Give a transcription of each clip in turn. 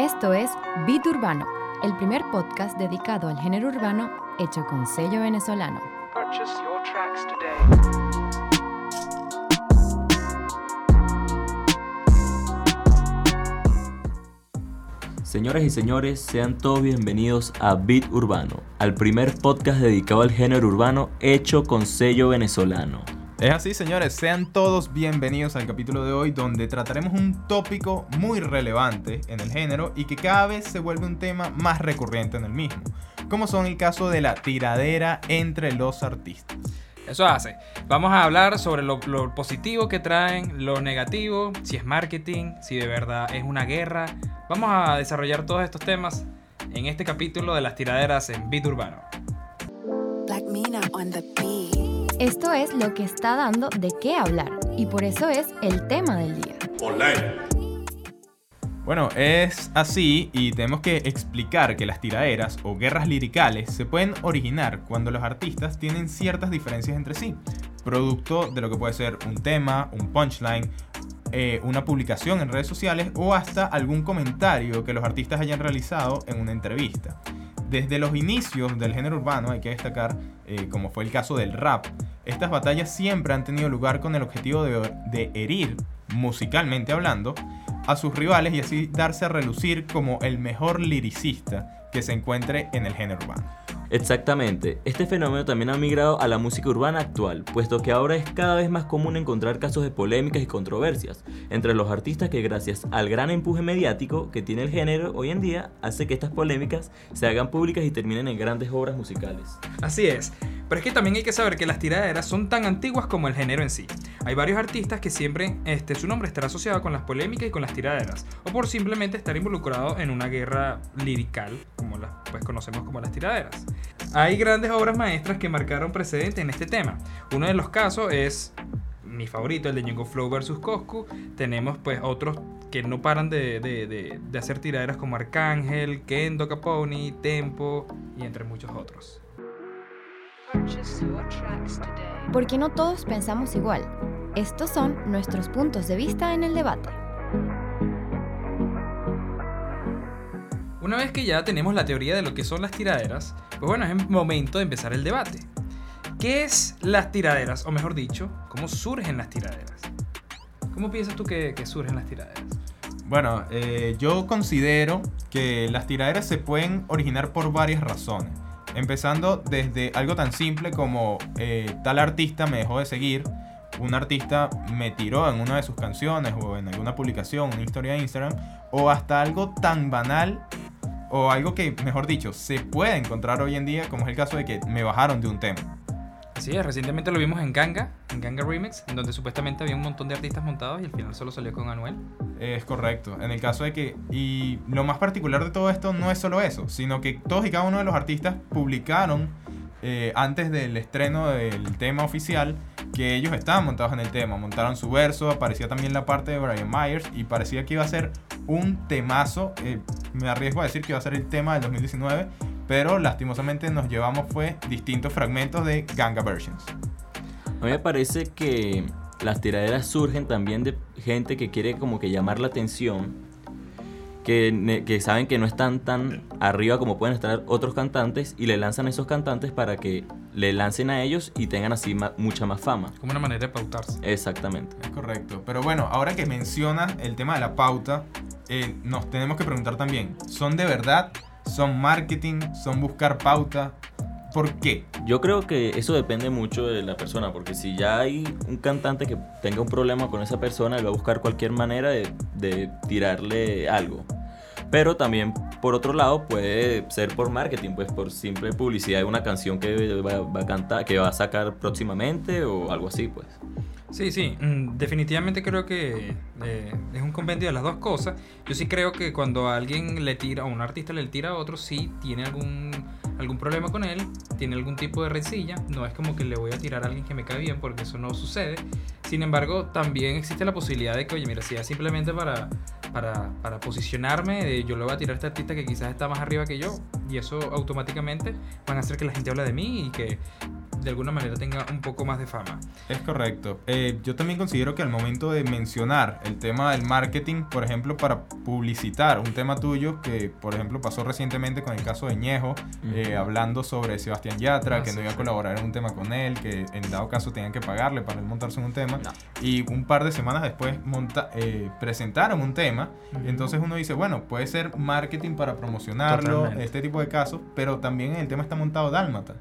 Esto es Beat Urbano, el primer podcast dedicado al género urbano hecho con sello venezolano. Purchase your tracks today. Señoras y señores, sean todos bienvenidos a Beat Urbano, al primer podcast dedicado al género urbano hecho con sello venezolano. Es así, señores, sean todos bienvenidos al capítulo de hoy donde trataremos un tópico muy relevante en el género y que cada vez se vuelve un tema más recurrente en el mismo, como son el caso de la tiradera entre los artistas. Eso hace. Vamos a hablar sobre lo, lo positivo que traen, lo negativo, si es marketing, si de verdad es una guerra. Vamos a desarrollar todos estos temas en este capítulo de las tiraderas en Beat Urbano. Black Mina on the beat. Esto es lo que está dando de qué hablar y por eso es el tema del día. Bueno, es así y tenemos que explicar que las tiraderas o guerras liricales se pueden originar cuando los artistas tienen ciertas diferencias entre sí, producto de lo que puede ser un tema, un punchline, eh, una publicación en redes sociales o hasta algún comentario que los artistas hayan realizado en una entrevista. Desde los inicios del género urbano hay que destacar, eh, como fue el caso del rap, estas batallas siempre han tenido lugar con el objetivo de, de herir, musicalmente hablando, a sus rivales y así darse a relucir como el mejor liricista que se encuentre en el género urbano. Exactamente, este fenómeno también ha migrado a la música urbana actual, puesto que ahora es cada vez más común encontrar casos de polémicas y controversias entre los artistas que gracias al gran empuje mediático que tiene el género hoy en día hace que estas polémicas se hagan públicas y terminen en grandes obras musicales. Así es. Pero es que también hay que saber que las tiraderas son tan antiguas como el género en sí. Hay varios artistas que siempre este, su nombre estará asociado con las polémicas y con las tiraderas, o por simplemente estar involucrado en una guerra lirical, como las pues, conocemos como las tiraderas. Hay grandes obras maestras que marcaron precedente en este tema. Uno de los casos es mi favorito, el de Ñengo Flow vs. Coscu. Tenemos pues otros que no paran de, de- de- de hacer tiraderas como Arcángel, Kendo Caponi, Tempo y entre muchos otros. Porque no todos pensamos igual. Estos son nuestros puntos de vista en el debate. Una vez que ya tenemos la teoría de lo que son las tiraderas, pues bueno, es momento de empezar el debate. ¿Qué es las tiraderas? O mejor dicho, ¿cómo surgen las tiraderas? ¿Cómo piensas tú que, que surgen las tiraderas? Bueno, eh, yo considero que las tiraderas se pueden originar por varias razones. Empezando desde algo tan simple como eh, tal artista me dejó de seguir, un artista me tiró en una de sus canciones o en alguna publicación, una historia de Instagram, o hasta algo tan banal o algo que, mejor dicho, se puede encontrar hoy en día, como es el caso de que me bajaron de un tema. Así recientemente lo vimos en Ganga, en Ganga Remix, en donde supuestamente había un montón de artistas montados y al final solo salió con Anuel. Es correcto. En el caso de que. Y lo más particular de todo esto no es solo eso, sino que todos y cada uno de los artistas publicaron eh, antes del estreno del tema oficial que ellos estaban montados en el tema. Montaron su verso, aparecía también la parte de Brian Myers y parecía que iba a ser un temazo. eh, me arriesgo a decir que iba a ser el tema del 2019, pero lastimosamente nos llevamos fue distintos fragmentos de Ganga Versions. A mí me parece que las tiraderas surgen también de gente que quiere como que llamar la atención, que, que saben que no están tan arriba como pueden estar otros cantantes y le lanzan a esos cantantes para que le lancen a ellos y tengan así ma- mucha más fama. Como una manera de pautarse. Exactamente. Es correcto. Pero bueno, ahora que mencionas el tema de la pauta, eh, nos tenemos que preguntar también, ¿son de verdad? ¿Son marketing? ¿Son buscar pauta? ¿Por qué? Yo creo que eso depende mucho de la persona, porque si ya hay un cantante que tenga un problema con esa persona, él va a buscar cualquier manera de, de tirarle algo. Pero también, por otro lado, puede ser por marketing, pues por simple publicidad de una canción que va, va a cantar, que va a sacar próximamente o algo así, pues. Sí, sí, mm, definitivamente creo que eh, es un compendio de las dos cosas. Yo sí creo que cuando alguien le tira, a un artista le tira a otro, sí tiene algún, algún problema con él, tiene algún tipo de rencilla. No es como que le voy a tirar a alguien que me cae bien, porque eso no sucede. Sin embargo, también existe la posibilidad de que, oye, mira, si es simplemente para, para, para posicionarme, eh, yo le voy a tirar a este artista que quizás está más arriba que yo, y eso automáticamente van a hacer que la gente hable de mí y que de alguna manera tenga un poco más de fama. Es correcto. Eh, yo también considero que al momento de mencionar el tema del marketing, por ejemplo, para publicitar un tema tuyo, que por ejemplo pasó recientemente con el caso de Ñejo, eh, hablando sobre Sebastián Yatra, Ah, que sí, no iba a colaborar en un tema con él, que en dado caso tenían que pagarle para él montarse en un tema, No. y un par de semanas después monta eh, presentaron un tema, entonces uno dice, bueno, puede ser marketing para promocionarlo, Totalmente. este tipo de casos, pero también el tema está montado dálmata.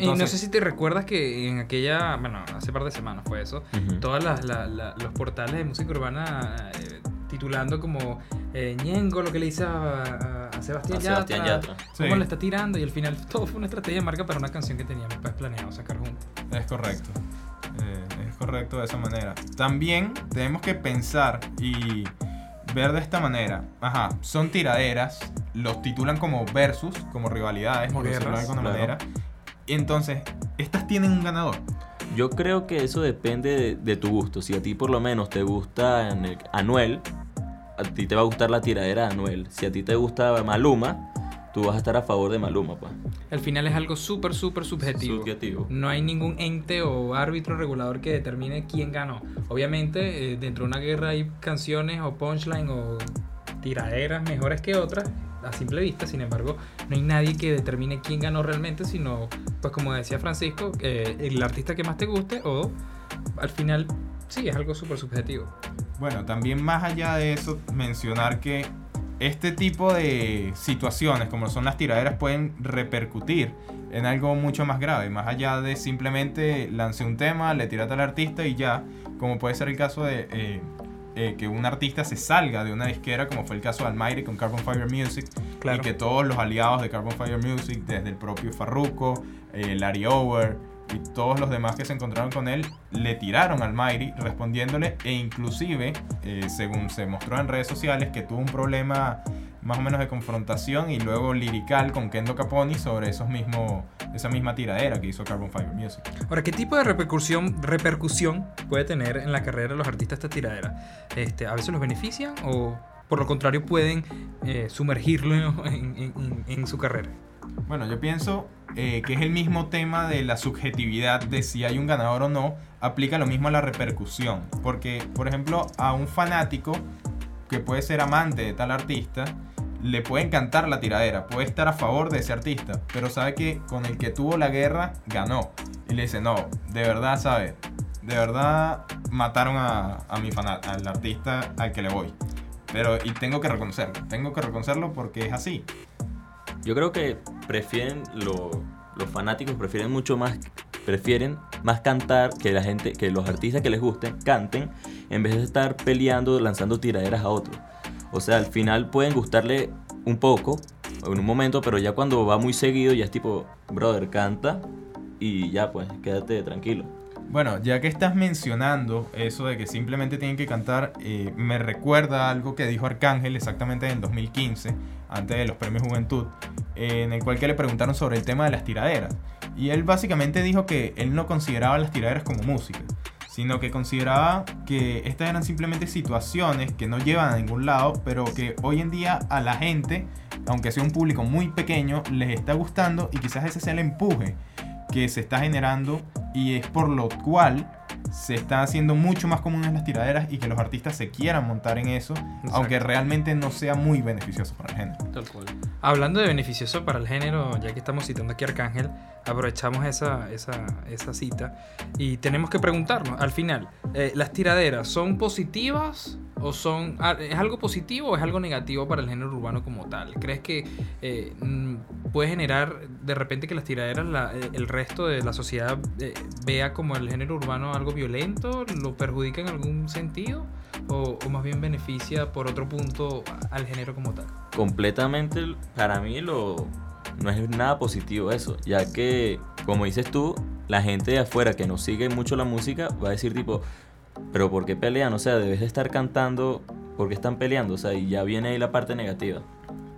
Y no sé si te recuerdas que en aquella, bueno, hace par de semanas fue eso, Ujú. todas las, la- la- los portales de música urbana eh, titulando como eh, Ñengo lo que le hizo a, a- Sebastián, A Sebastián Yatra, Yatra. cómo Sí. le está tirando y al final todo fue una estrategia de marca para una canción que teníamos pues, planeado sacar juntos. Es correcto. Eh, es correcto de esa manera. También tenemos que pensar y ver de esta manera. Ajá, son tiraderas, los titulan como versus, como rivalidades, Como por decirlo de guerras, alguna claro. manera. Entonces, estas tienen un ganador. Yo creo que eso depende de, de tu gusto. Si a ti por lo menos te gusta en el- Anuel, a ti te va a gustar la tiradera de Anuel. Si a ti te gusta Maluma, tú vas a estar a favor de Maluma, pues. Al final es algo súper, súper subjetivo. Subjetivo. No hay ningún ente o árbitro regulador que determine quién ganó. Obviamente, eh, dentro de una guerra hay canciones o punchline o tiraderas mejores que otras a simple vista. Sin embargo, no hay nadie que determine quién ganó realmente, sino, pues como decía Francisco, eh, el artista que más te guste o al final, sí, es algo súper subjetivo. Bueno, también más allá de eso, mencionar que este tipo de situaciones, como son las tiraderas, pueden repercutir en algo mucho más grave, más allá de simplemente lancé un tema, le tiraste al artista y ya, como puede ser el caso de eh, eh, que un artista se salga de una disquera, como fue el caso de Almighty con Carbon Fiber Music, Claro. y que todos los aliados de Carbon Fiber Music, desde el propio Farruko, eh, Larry Over y todos los demás que se encontraron con él, le tiraron al Mighty respondiéndole e inclusive, eh, según se mostró en redes sociales, que tuvo un problema más o menos de confrontación y luego lirical con Kendo Caponi sobre esos mismos, esa misma tiradera que hizo Carbon Fiber Music. Ahora, ¿qué tipo de repercusión, repercusión puede tener en la carrera de los artistas esta tiradera? Este, ¿A veces los benefician o por lo contrario pueden eh, sumergirlo en, en- en- en su carrera? Bueno, yo pienso eh, que es el mismo tema de la subjetividad de si hay un ganador o no, aplica lo mismo a la repercusión. Porque, por ejemplo, a un fanático que puede ser amante de tal artista, le puede encantar la tiradera, puede estar a favor de ese artista, pero sabe que con el que tuvo la guerra ganó. Y le dice, no, de verdad, ¿sabes? De verdad mataron a, a mi fanat, al artista al que le voy. Pero, y tengo que reconocerlo, tengo que reconocerlo porque es así. Yo creo que prefieren lo- los fanáticos prefieren mucho más prefieren más cantar que la gente que los artistas que les gusten canten en vez de estar peleando lanzando tiraderas a otros. O sea, al final pueden gustarle un poco en un momento, pero ya cuando va muy seguido ya es tipo, brother, canta y ya pues quédate tranquilo. Bueno, ya que estás mencionando eso de que simplemente tienen que cantar, eh, me recuerda algo que dijo Arcángel exactamente en el 2015, antes de los premios Juventud, en el cual que le preguntaron sobre el tema de las tiraderas. Y él básicamente dijo que él no consideraba las tiraderas como música, sino que consideraba que estas eran simplemente situaciones que no llevan a ningún lado, pero que hoy en día a la gente, aunque sea un público muy pequeño, les está gustando y quizás ese sea el empuje que se está generando y es por lo cual se están haciendo mucho más comunes las tiraderas y que los artistas se quieran montar en eso, aunque realmente no sea muy beneficioso para el género. Tal cual. Hablando de beneficioso para el género, ya que estamos citando aquí a Arcángel, aprovechamos esa, esa, esa cita y tenemos que preguntarnos, al final, eh, ¿las tiraderas son positivas o son... ah, ¿Es algo positivo o es algo negativo para el género urbano como tal? ¿Crees que eh, mm, puede generar de repente que las tiraderas, la- eh, el resto de la sociedad eh, vea como el género urbano algo violento? ¿Lo perjudica en algún sentido? ¿O, o más bien beneficia por otro punto al género como tal? completamente para mí lo no es nada positivo eso, ya que como dices tú, la gente de afuera que no sigue mucho la música va a decir tipo, pero ¿por qué pelean? O sea, debes de estar cantando porque están peleando, o sea, y ya viene ahí la parte negativa.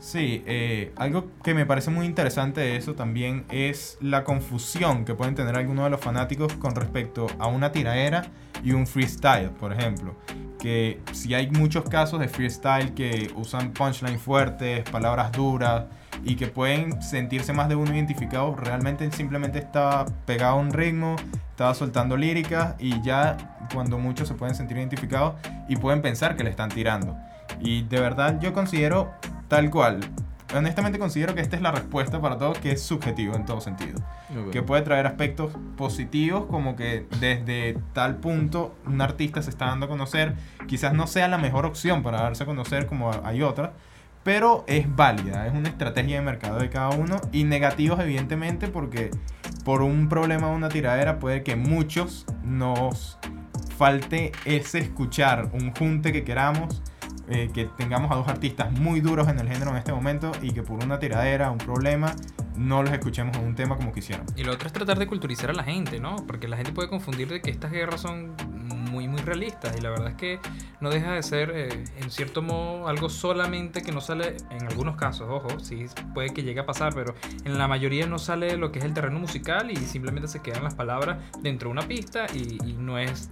Sí, eh, algo que me parece muy interesante de eso también es la confusión que pueden tener algunos de los fanáticos con respecto a una tiradera y un freestyle, por ejemplo. Que si hay muchos casos de freestyle que usan punchlines fuertes, palabras duras, y que pueden sentirse más de uno identificado. Realmente simplemente estaba pegado a un ritmo, estaba soltando líricas y ya cuando muchos se pueden sentir identificados y pueden pensar que le están tirando. Y de verdad yo considero tal cual. Honestamente considero que esta es la respuesta para todos, que es subjetivo en todo sentido. Que puede traer aspectos positivos como que desde tal punto un artista se está dando a conocer, quizás no sea la mejor opción para darse a conocer como hay otras, pero es válida, es una estrategia de mercado de cada uno. Y negativos evidentemente porque por un problema o una tiradera puede que muchos nos falte ese escuchar un junte que queramos eh, que tengamos a dos artistas muy duros en el género en este momento y que por una tiradera, un problema, no los escuchemos en un tema como quisieran. Y lo otro es tratar de culturizar a la gente, ¿no? Porque la gente puede confundir de que estas guerras son muy, muy realistas y la verdad es que no deja de ser, eh, en cierto modo, algo solamente que no sale, en algunos casos, ojo, sí puede que llegue a pasar, pero en la mayoría no sale lo que es el terreno musical y simplemente se quedan las palabras dentro de una pista y, y no es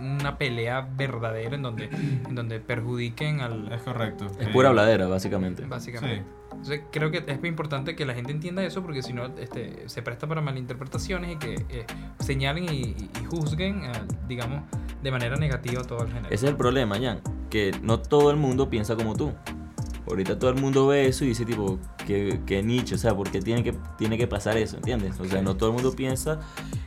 una pelea verdadera en donde, en donde perjudiquen al... Es correcto. Es Eh, pura habladera, básicamente. Básicamente. Entonces creo que es muy importante que la gente entienda eso porque si no este, se presta para malinterpretaciones y que eh, señalen y, y- y juzguen, eh, digamos, de manera negativa todo el género. Ese es el problema, Jan, que no todo el mundo piensa como tú. Ahorita todo el mundo ve eso y dice tipo, que, que nicho, o sea, porque tiene que, tiene que pasar eso, ¿entiendes? O sea, no todo el mundo piensa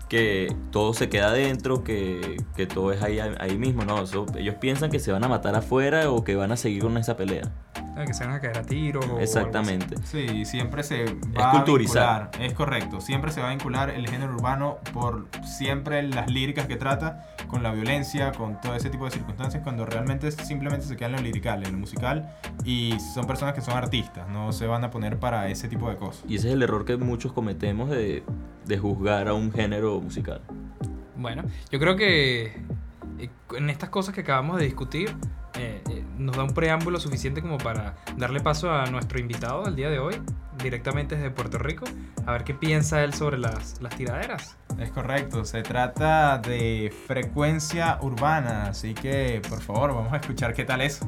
que todo se queda adentro, que, que todo es ahí, ahí mismo, no, ellos piensan que se van a matar afuera o que van a seguir con esa pelea. Ah, Que se van a caer a tiros. o. Exactamente. Sí, siempre se va culturizar. a vincular, es correcto, siempre se va a vincular el género urbano por siempre las líricas que trata con la violencia, con todo ese tipo de circunstancias, cuando realmente simplemente se queda en lo lirical, en lo musical, y son personas que son artistas, no se van a poner para ese tipo de cosas. Y ese es el error que muchos cometemos de, de juzgar a un género musical. Bueno, yo creo que eh, en estas cosas que acabamos de discutir eh, eh, nos da un preámbulo suficiente como para darle paso a nuestro invitado del día de hoy, directamente desde Puerto Rico, a ver qué piensa él sobre las, las tiraderas. Es correcto, se trata de frecuencia urbana, así que por favor vamos a escuchar qué tal es.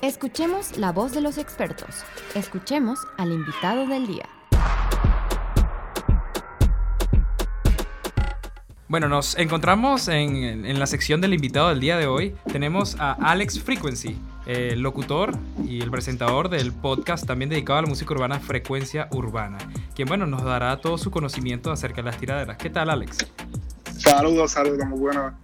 Escuchemos la voz de los expertos. Escuchemos al invitado del día. Bueno, nos encontramos en, en la sección del invitado del día de hoy. Tenemos a Alex Frequency, el locutor y el presentador del podcast también dedicado a la música urbana Frecuencia Urbana, quien bueno, nos dará todo su conocimiento acerca de las tiraderas. ¿Qué tal, Alex? Saludos, saludos, muy buenas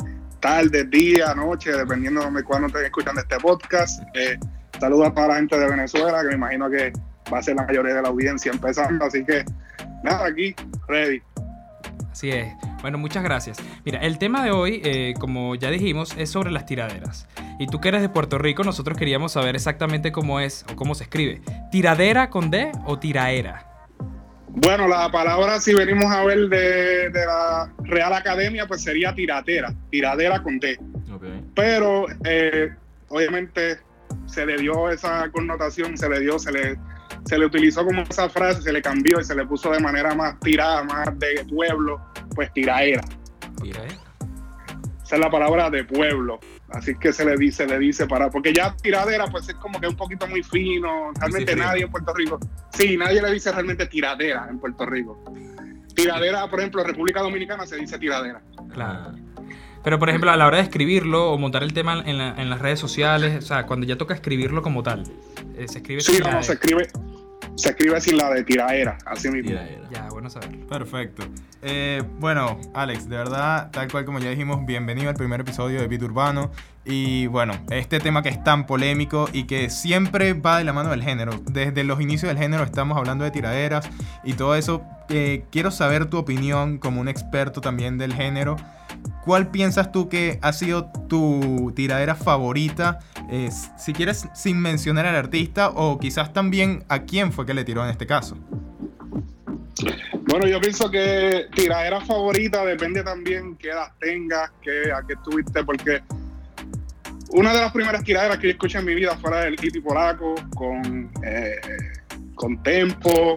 tardes, día, noche, dependiendo de cuándo estén escuchando este podcast. Eh, saludos a toda la gente de Venezuela, que me imagino que va a ser la mayoría de la audiencia empezando, así que nada, aquí, ready. Así es. Bueno, muchas gracias. Mira, el tema de hoy, eh, como ya dijimos, es sobre las tiraderas. Y tú que eres de Puerto Rico, nosotros queríamos saber exactamente cómo es o cómo se escribe. ¿Tiradera con D o tiraera? Bueno, la palabra, si venimos a ver de, de la Real Academia, pues sería tiratera, tiradera con D. Pero eh, obviamente se le dio esa connotación, se le dio, se le, se le utilizó como esa frase, se le cambió y se le puso de manera más tirada, más de pueblo, pues tiraera. Tiraera. Esa es la palabra de pueblo. Así que se le dice, le dice para, porque ya tiradera pues es como que un poquito muy fino. Realmente nadie en Puerto Rico, sí, nadie le dice realmente tiradera en Puerto Rico. Tiradera, por ejemplo, en República Dominicana se dice tiradera. Claro. Pero, por ejemplo, a la hora de escribirlo o montar el tema en, la- en las redes sociales, o sea, cuando ya toca escribirlo como tal, eh, se escribe Sí, no, se escribe, se escribe sin la de tiraera, así mismo. Tiraera. Ya, bueno saber. Perfecto. Eh, bueno, Alex, de verdad, tal cual como ya dijimos, bienvenido al primer episodio de Beat Urbano. Y bueno, este tema que es tan polémico y que siempre va de la mano del género. Desde los inicios del género estamos hablando de tiraderas y todo eso. Eh, quiero saber tu opinión como un experto también del género. ¿Cuál piensas tú que ha sido tu tiradera favorita? Eh, si quieres, sin mencionar al artista o quizás también a quién fue que le tiró en este caso. Bueno, yo pienso que tiradera favorita depende también qué edad tengas, qué, a qué estuviste, porque una de las primeras tiraderas que yo escuché en mi vida fuera del Kitty Polaco, con, eh, con Tempo,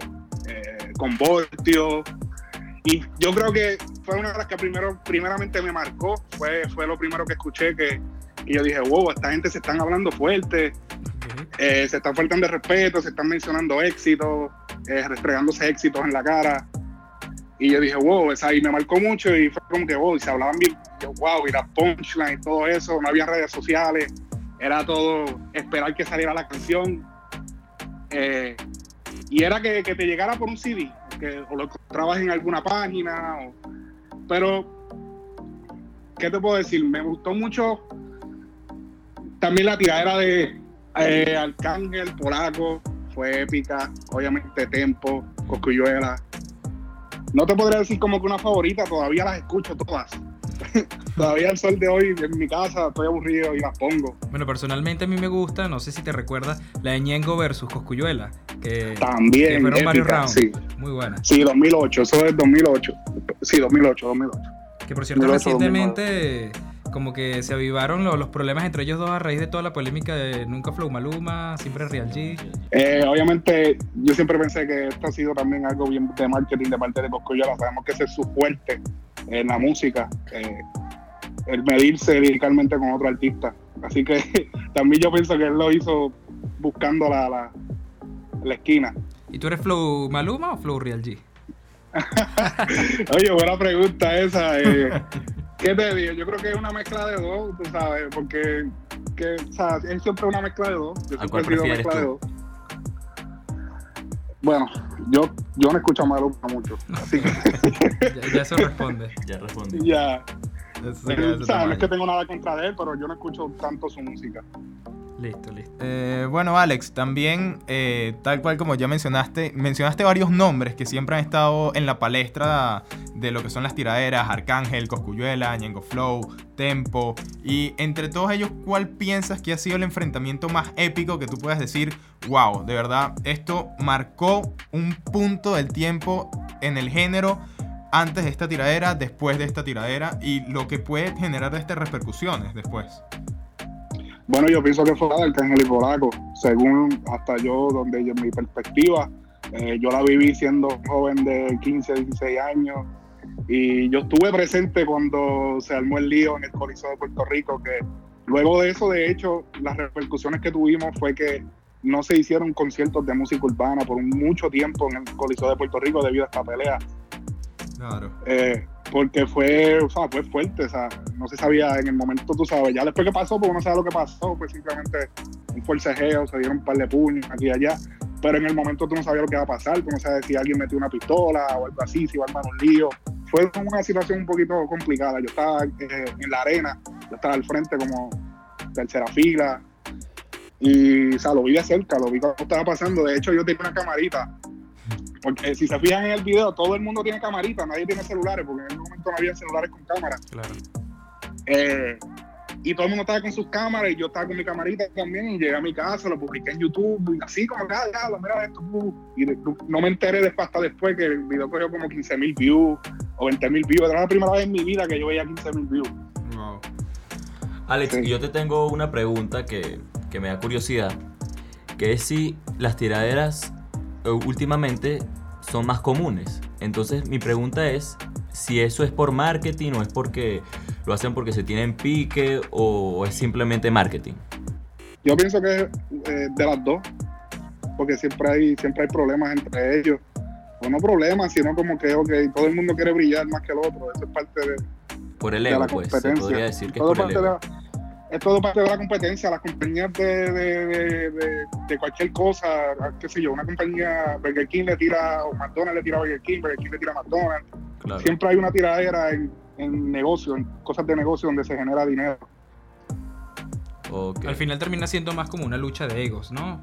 eh, con Voltio, y yo creo que fue una de las que primero, primeramente me marcó. Fue, fue lo primero que escuché que y yo dije, wow, esta gente se están hablando fuerte, eh, se están faltando respeto, se están mencionando éxitos, eh, éxitos en la cara. Y yo dije, wow, esa ahí me marcó mucho y fue como que, wow, y se hablaban bien, yo, wow, y la punchline y todo eso, no había redes sociales, era todo esperar que saliera la canción. Eh, y era que, que, te llegara por un CD, que o lo encontrabas en alguna página, pero, ¿qué te puedo decir? Me gustó mucho también la tiradera de eh, Arcángel, Polaco, fue épica. Obviamente Tempo, Coscuyuela. No te podría decir como que una favorita, todavía las escucho todas. todavía el sol de hoy en mi casa estoy aburrido y las pongo. Bueno, personalmente a mí me gusta, no sé si te recuerdas, la de Ñengo versus Coscuyuela. Que, También. fueron varios rounds. Sí. Muy buena. Sí, 2008, eso es 2008. Sí, 2008, 2008. Que por cierto, 2008, recientemente 2008 como que se avivaron los, los, problemas entre ellos dos a raíz de toda la polémica de Nunca Flow Maluma, siempre Real G. Eh, obviamente, yo siempre pensé que esto ha sido también algo bien de marketing de parte de Coscoyola. Sabemos que ese es su fuerte en la música, eh, el medirse liricalmente con otro artista. Así que también yo pienso que él lo hizo buscando la, la, la esquina. ¿Y tú eres Flow Maluma o Flow Real G? Oye, buena pregunta esa. Eh, ¿Qué te digo? Yo creo que es una mezcla de dos, tú sabes, porque que, o sea, es siempre una mezcla de dos. Yo ¿A cuál prefieres mezcla tú? de dos. Bueno, yo, yo no escucho a Maluma mucho, así que... ya, ya, eso responde. Ya responde. Ya. Eso o sea, no es que tengo nada contra de él, pero yo no escucho tanto su música. Listo, listo. Eh, bueno, Alex, también, eh, tal cual como ya mencionaste, mencionaste varios nombres que siempre han estado en la palestra de lo que son las tiraderas, Arcángel, Coscuyuela, Ñengo Flow, Tempo, y entre todos ellos, ¿cuál piensas que ha sido el enfrentamiento más épico que tú puedas decir, wow, de verdad, esto marcó un punto del tiempo en el género? antes de esta tiradera, después de esta tiradera y lo que puede generar estas repercusiones después. Bueno, yo pienso que fue Arcángel y Polaco, según hasta yo, donde yo, mi perspectiva, eh, yo la viví siendo joven de 15, 16 años y yo estuve presente cuando se armó el lío en el Coliseo de Puerto Rico, que luego de eso, de hecho, las repercusiones que tuvimos fue que no se hicieron conciertos de música urbana por mucho tiempo en el Coliseo de Puerto Rico debido a esta pelea. Claro. Eh, porque fue, fue fuerte, o sea, no se sabía en el momento, tú sabes, ya después que pasó, pues uno sabe lo que pasó, pues simplemente un forcejeo, se dieron un par de puños aquí y allá, pero en el momento tú no sabías lo que iba a pasar, tú no sabes si alguien metió una pistola o algo así, si iba a armar un lío. Fue una situación un poquito complicada, yo estaba eh, en la arena, yo estaba al frente como tercera fila, y, o sea, lo vi de cerca, lo vi cuando estaba pasando, de hecho yo tenía una camarita porque si se fijan en el video, todo el mundo tiene camarita, nadie tiene celulares, porque en ese momento no había celulares con cámara. Claro. Eh, y todo el mundo estaba con sus cámaras y yo estaba con mi camarita también y llegué a mi casa, lo publiqué en YouTube y así como que, ah, lo mira esto. Y no me enteré después, hasta después que el video cogió como 15 mil views o 20 mil views. Era la primera vez en mi vida que yo veía 15 mil views. Wow. Alex, sí. yo te tengo una pregunta que, que me da curiosidad, que es si las tiraderas últimamente son más comunes. Entonces mi pregunta es si eso es por marketing o es porque lo hacen porque se tienen pique o es simplemente marketing. Yo pienso que es eh, de las dos, porque siempre hay, siempre hay problemas entre ellos. O no problemas, sino como que okay, todo el mundo quiere brillar más que el otro. Eso es parte de, por el ego, de la pues, competencia. se podría decir que todo es por el ego. parte de la- es todo parte de la competencia. Las compañías de, de, de, de- de cualquier cosa, qué sé yo, una compañía, Burger King le tira, o McDonald's le tira a Burger King, Burger King le tira a McDonald's. Claro. Siempre hay una tiradera en, en negocio, en cosas de negocio donde se genera dinero. Al final termina siendo más como una lucha de egos, ¿no?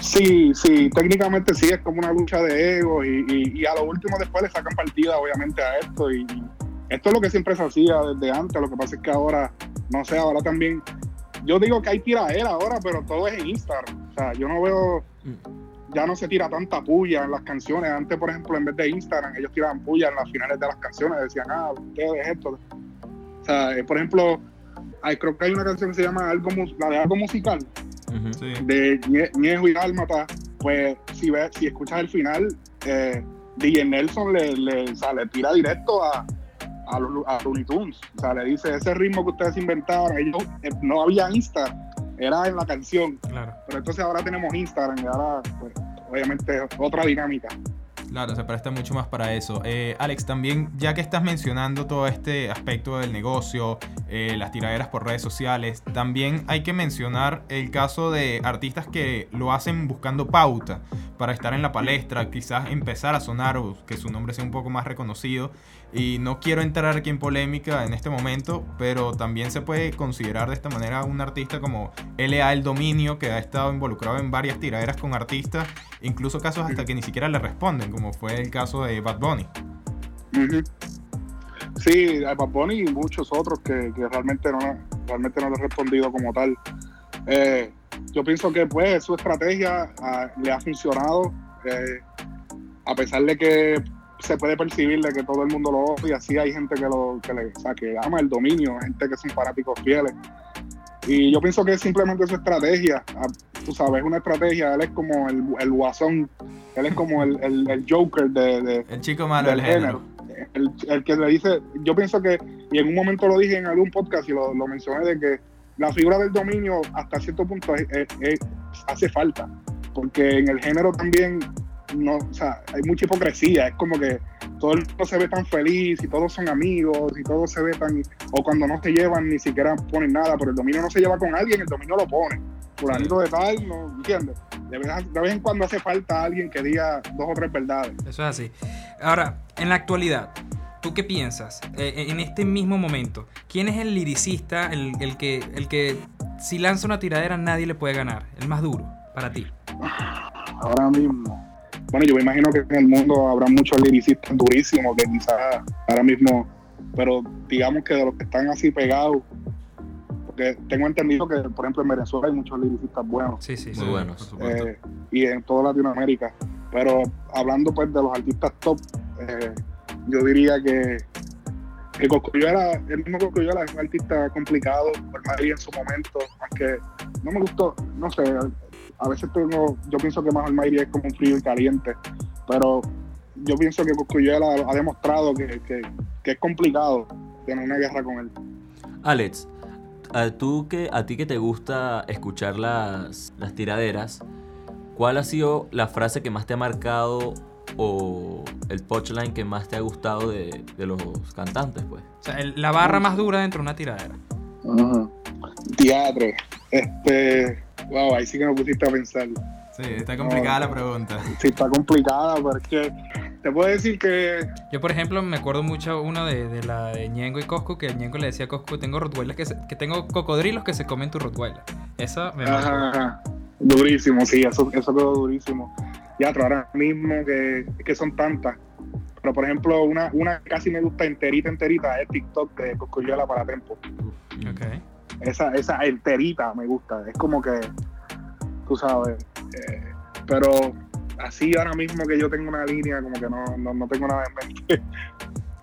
Sí, sí, técnicamente sí, es como una lucha de ego y, y- y a lo último después le sacan partida obviamente a esto y esto es lo que siempre se hacía desde antes, lo que pasa es que ahora, no sé, ahora también, yo digo que hay tiradera ahora, pero todo es en Instagram, o sea, yo no veo, ya no se tira tanta puya en las canciones, antes por ejemplo en vez de Instagram ellos tiraban puya en las finales de las canciones, decían, ah, ustedes esto, o sea, eh, por ejemplo, hay, creo que hay una canción que se llama algo, la de algo musical. Sí. de Ñe- Ñejo y Dálmata, pues si ves, si escuchas el final, eh, DJ Nelson le, le, o sea, le tira directo a, a, los- a Looney Tunes. O sea, le dice, ese ritmo que ustedes inventaron, ellos, eh, no había Insta, era en la canción. Claro. Pero entonces ahora tenemos Instagram y ahora, pues, obviamente, otra dinámica. Claro, se presta mucho más para eso. Eh, Alex, también, ya que estás mencionando todo este aspecto del negocio, eh, las tiraderas por redes sociales, también hay que mencionar el caso de artistas que lo hacen buscando pauta para estar en la palestra, quizás empezar a sonar o que su nombre sea un poco más reconocido. Y no quiero entrar aquí en polémica en este momento, pero también se puede considerar de esta manera un artista como LA El Dominio, que ha estado involucrado en varias tiraderas con artistas, incluso casos hasta que ni siquiera le responden, como fue el caso de Bad Bunny. Sí, a Bad Bunny y muchos otros que, realmente no realmente no le he respondido como tal. Eh, yo pienso que pues su estrategia ah, le ha funcionado, eh, a pesar de que se puede percibir de que todo el mundo lo odia, sí hay gente que lo que, le, o sea, que ama el dominio, gente que son fanáticos fieles. Y yo pienso que es simplemente su estrategia, ah, tú sabes, una estrategia, él es como el, el guasón, él es como el, el- el Joker de- de, El chico malo del del género. el, el que le dice, yo pienso que, y en un momento lo dije en algún podcast y lo, lo mencioné, de que la figura del dominio hasta cierto punto es- es- es- hace falta, porque en el género también no, o sea, hay mucha hipocresía, es como que todo el mundo se ve tan feliz y todos son amigos y todo se ve tan, o cuando no se llevan ni siquiera ponen nada, pero el dominio no se lleva con alguien, el dominio lo pone, fulanito de tal, no entiendes, de vez, de vez en cuando hace falta alguien que diga dos o tres verdades. Eso es así. Ahora, en la actualidad, ¿tú qué piensas? Eh, en este mismo momento, ¿quién es el liricista, el, el que, el que si lanza una tiradera nadie le puede ganar? El más duro para ti. ahora mismo. Bueno, yo me imagino que en el mundo habrá muchos liricistas durísimos que quizás ahora mismo, pero digamos que de los que están así pegados, porque tengo entendido que, por ejemplo, en Venezuela hay muchos liricistas buenos Sí, sí, sí. Muy buenos. eh, y en toda Latinoamérica. Pero hablando pues de los artistas top, eh, yo diría que, que Cosculluela, el mismo Cosculluela es un artista complicado, por Madrid en su momento, aunque no me gustó, no sé, a veces tengo, yo pienso que más Almighty es como un frío y caliente, pero yo pienso que Cosculluela ha demostrado que, que- que es complicado tener una guerra con él. Alex, a, tú que, a ti que te gusta escuchar las, las tiraderas, ¿cuál ha sido la frase que más te ha marcado o el punchline que más te ha gustado de, de los cantantes? Pues? O sea, el- la barra más dura dentro de una tiradera. Teatro, este, wow, ahí sí que me pusiste a pensar. Sí, está complicada la pregunta. Sí, está complicada, pero es que te puedo decir que Yo, por ejemplo, me acuerdo mucho uno de, de la de Ñengo y Cosco, que Ñengo le decía a Cosco, tengo rottweilers que, se- que tengo cocodrilos que se comen tu rottweiler. Esa me marcó. Ajá, durísimo, sí, eso, eso quedó durísimo. Ya, pero ahora mismo que, que son tantas. Pero por ejemplo, una, una casi me gusta enterita, enterita, es TikTok de Cosculluela para Tempo. Ok. Esa, esa enterita me gusta. Es como que, tú sabes. eh, pero así ahora mismo que yo tengo una línea, como que no, no, no tengo nada en mente.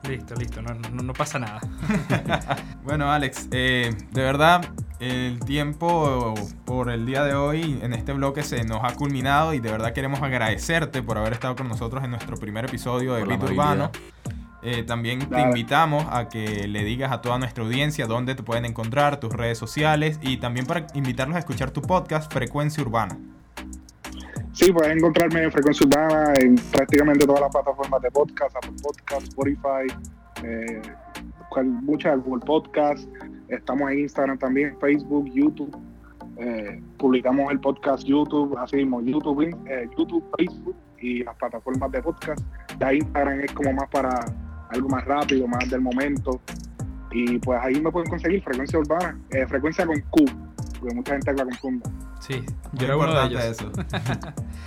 Listo, listo, no, no, no pasa nada. Bueno, Alex, eh, de verdad, el tiempo por el día de hoy en este bloque se nos ha culminado y de verdad queremos agradecerte por haber estado con nosotros en nuestro primer episodio de Beat Urbano. Eh, también te invitamos a que le digas a toda nuestra audiencia dónde te pueden encontrar, tus redes sociales y también para invitarlos a escuchar tu podcast Frecuencia Urbana. Sí, puedes encontrarme en Frecuencia Urbana en prácticamente todas las plataformas de podcast, Apple Podcast, Spotify, eh, muchas Google Podcast. Estamos en Instagram también, Facebook, YouTube. Eh, publicamos el podcast YouTube, así mismo, YouTube, eh, YouTube, Facebook y las plataformas de podcast. Ya Instagram es como más para algo más rápido, más del momento. Y pues ahí me pueden conseguir Frecuencia Urbana, eh, frecuencia con Q, porque mucha gente la confunda. Sí, yo era uno de ellos. eso.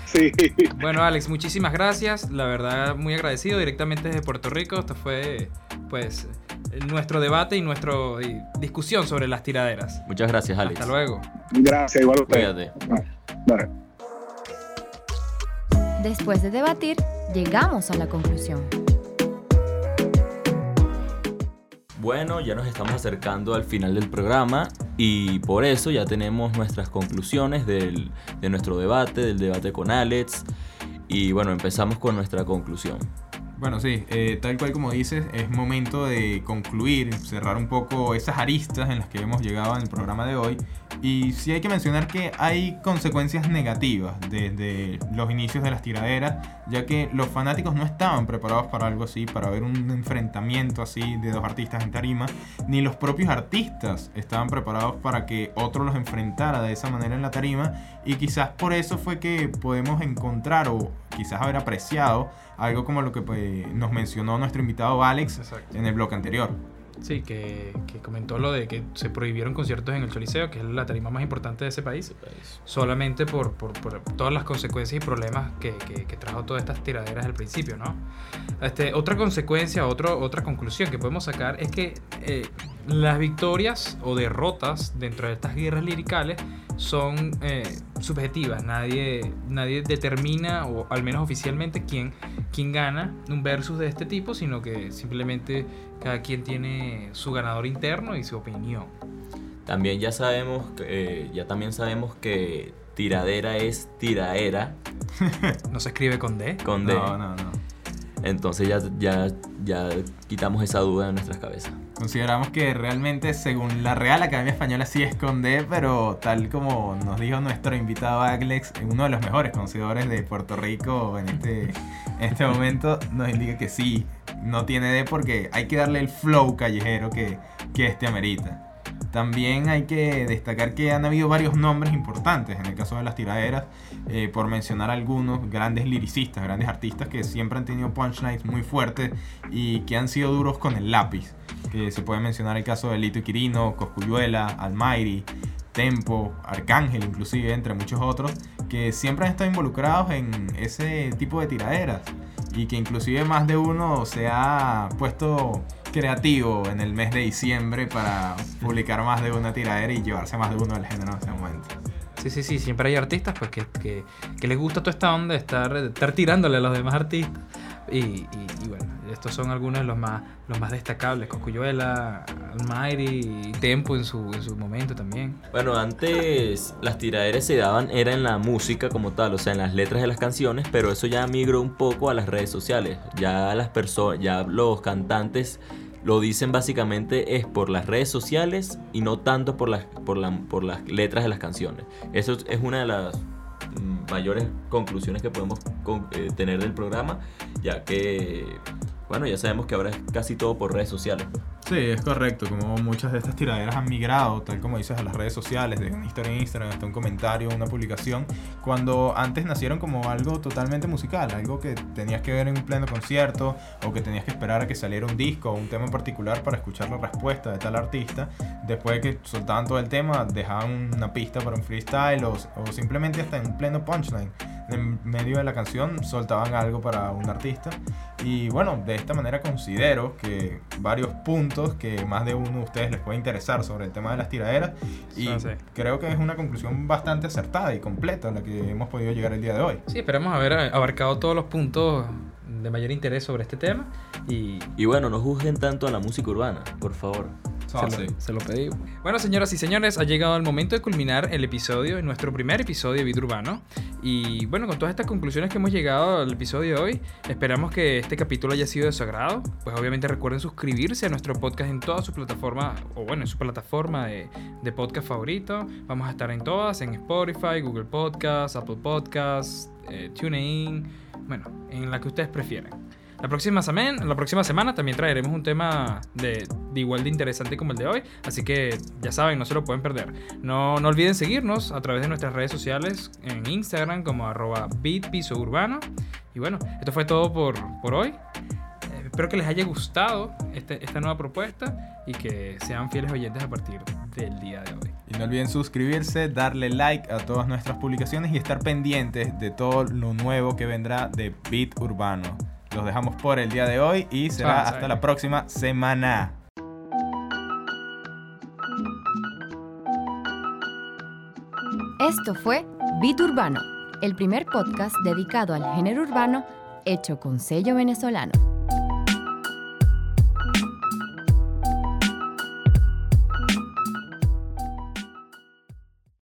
Sí. Bueno, Alex, muchísimas gracias. La verdad, muy agradecido directamente desde Puerto Rico. Esto fue, pues, nuestro debate y nuestra discusión sobre las tiraderas. Muchas gracias, Alex. Hasta luego. Gracias, igual a ustedes. Cuídate. Después de debatir, llegamos a la conclusión. Bueno, ya nos estamos acercando al final del programa y por eso ya tenemos nuestras conclusiones del- de nuestro debate, del debate con Alex. Y bueno, empezamos con nuestra conclusión. Bueno, sí, eh, tal cual como dices, es momento de concluir, cerrar un poco esas aristas en las que hemos llegado en el programa de hoy. Y sí hay que mencionar que hay consecuencias negativas desde los inicios de las tiraderas, ya que los fanáticos no estaban preparados para algo así, para ver un enfrentamiento así de dos artistas en tarima, ni los propios artistas estaban preparados para que otro los enfrentara de esa manera en la tarima, y quizás por eso fue que podemos encontrar o quizás haber apreciado algo como lo que pues, nos mencionó nuestro invitado Alex en el bloque anterior. Sí, que, comentó lo de que se prohibieron conciertos en el Choliseo, que es la tarima más importante de ese país, solamente por, todas las consecuencias y problemas que, trajo todas estas tiraderas al principio, ¿no? Este, otra consecuencia, otro, otra conclusión que podemos sacar es que eh, las victorias o derrotas dentro de estas guerras liricales son eh, subjetivas. Nadie, nadie determina, o al menos oficialmente, quién, quién gana un versus de este tipo, sino que simplemente cada quien tiene su ganador interno y su opinión. También ya sabemos, eh, ya también sabemos que tiradera es tiraera. ¿No se escribe con D? Con D. No, no, no. Entonces ya, ya, ya quitamos esa duda de nuestras cabezas. Consideramos que realmente, según la Real Academia Española, sí esconde, pero tal como nos dijo nuestro invitado Aglex, uno de los mejores conocedores de Puerto Rico en este, en este momento, nos indica que sí, no tiene D porque hay que darle el flow callejero que, que este amerita. También hay que destacar que han habido varios nombres importantes en el caso de las tiraderas, eh, por mencionar algunos, grandes liricistas, grandes artistas que siempre han tenido punchlines muy fuertes y que han sido duros con el lápiz. Que se puede mencionar el caso de Lito y Quirino, Coscuyuela, Almighty, Tempo, Arcángel inclusive, entre muchos otros, que siempre han estado involucrados en ese tipo de tiraderas y que inclusive más de uno se ha puesto creativo en el mes de diciembre para publicar más de una tiradera y llevarse más de uno del género en ese momento. Sí, sí, sí, siempre hay artistas pues que, que, les gusta toda esta onda de estar, estar tirándole a los demás artistas. Y, y, bueno, estos son algunos de los más, los más destacables. Cocuyuela, Almighty y Tempo en su, en su momento también. Bueno, antes las tiraderas se daban, era en la música como tal, o sea, en las letras de las canciones, pero eso ya migró un poco a las redes sociales. Ya las personas, ya los cantantes lo dicen básicamente es por las redes sociales y no tanto por las, por, la, por las letras de las canciones. Eso es una de las mayores conclusiones que podemos eh, tener del programa, ya que, bueno, ya sabemos que ahora es casi todo por redes sociales. Pues. Sí, es correcto. Como muchas de estas tiraderas han migrado, tal como dices, a las redes sociales, de una historia en Instagram hasta un comentario, una publicación, cuando antes nacieron como algo totalmente musical, algo que tenías que ver en un pleno concierto o que tenías que esperar a que saliera un disco o un tema en particular para escuchar la respuesta de tal artista. Después de que soltaban todo el tema, dejaban una pista para un freestyle o, o simplemente hasta en un pleno punchline en medio de la canción soltaban algo para un artista. Y bueno, de esta manera considero que varios puntos que más de uno de ustedes les puede interesar sobre el tema de las tiraderas. Y creo que es una conclusión bastante acertada y completa la que hemos podido llegar el día de hoy. Sí, esperamos haber abarcado todos los puntos de mayor interés sobre este tema. Y, y bueno, no juzguen tanto a la música urbana, por favor se, lo, pedí. Bueno, señoras y señores, ha llegado el momento de culminar el episodio, nuestro primer episodio de Vida Urbano. Y bueno, con todas estas conclusiones que hemos llegado al episodio de hoy, esperamos que este capítulo haya sido de su agrado. Pues obviamente recuerden suscribirse a nuestro podcast en todas sus plataformas, o bueno, en su plataforma de, de podcast favorito. Vamos a estar en todas, en Spotify, Google Podcasts, Apple Podcasts, eh, TuneIn, bueno, en la que ustedes prefieran. La próxima, semana, también traeremos un tema de, igual de interesante como el de hoy, así que ya saben, no se lo pueden perder. No, no olviden seguirnos a través de nuestras redes sociales en Instagram como arroba bitpisourbano. Y bueno, esto fue todo por, por hoy. Eh, espero que les haya gustado este, esta nueva propuesta y que sean fieles oyentes a partir del día de hoy. Y no olviden suscribirse, darle like a todas nuestras publicaciones y estar pendientes de todo lo nuevo que vendrá de Beat Urbano. Los dejamos por el día de hoy y será hasta la próxima semana. Esto fue Bit Urbano, el primer podcast dedicado al género urbano hecho con sello venezolano.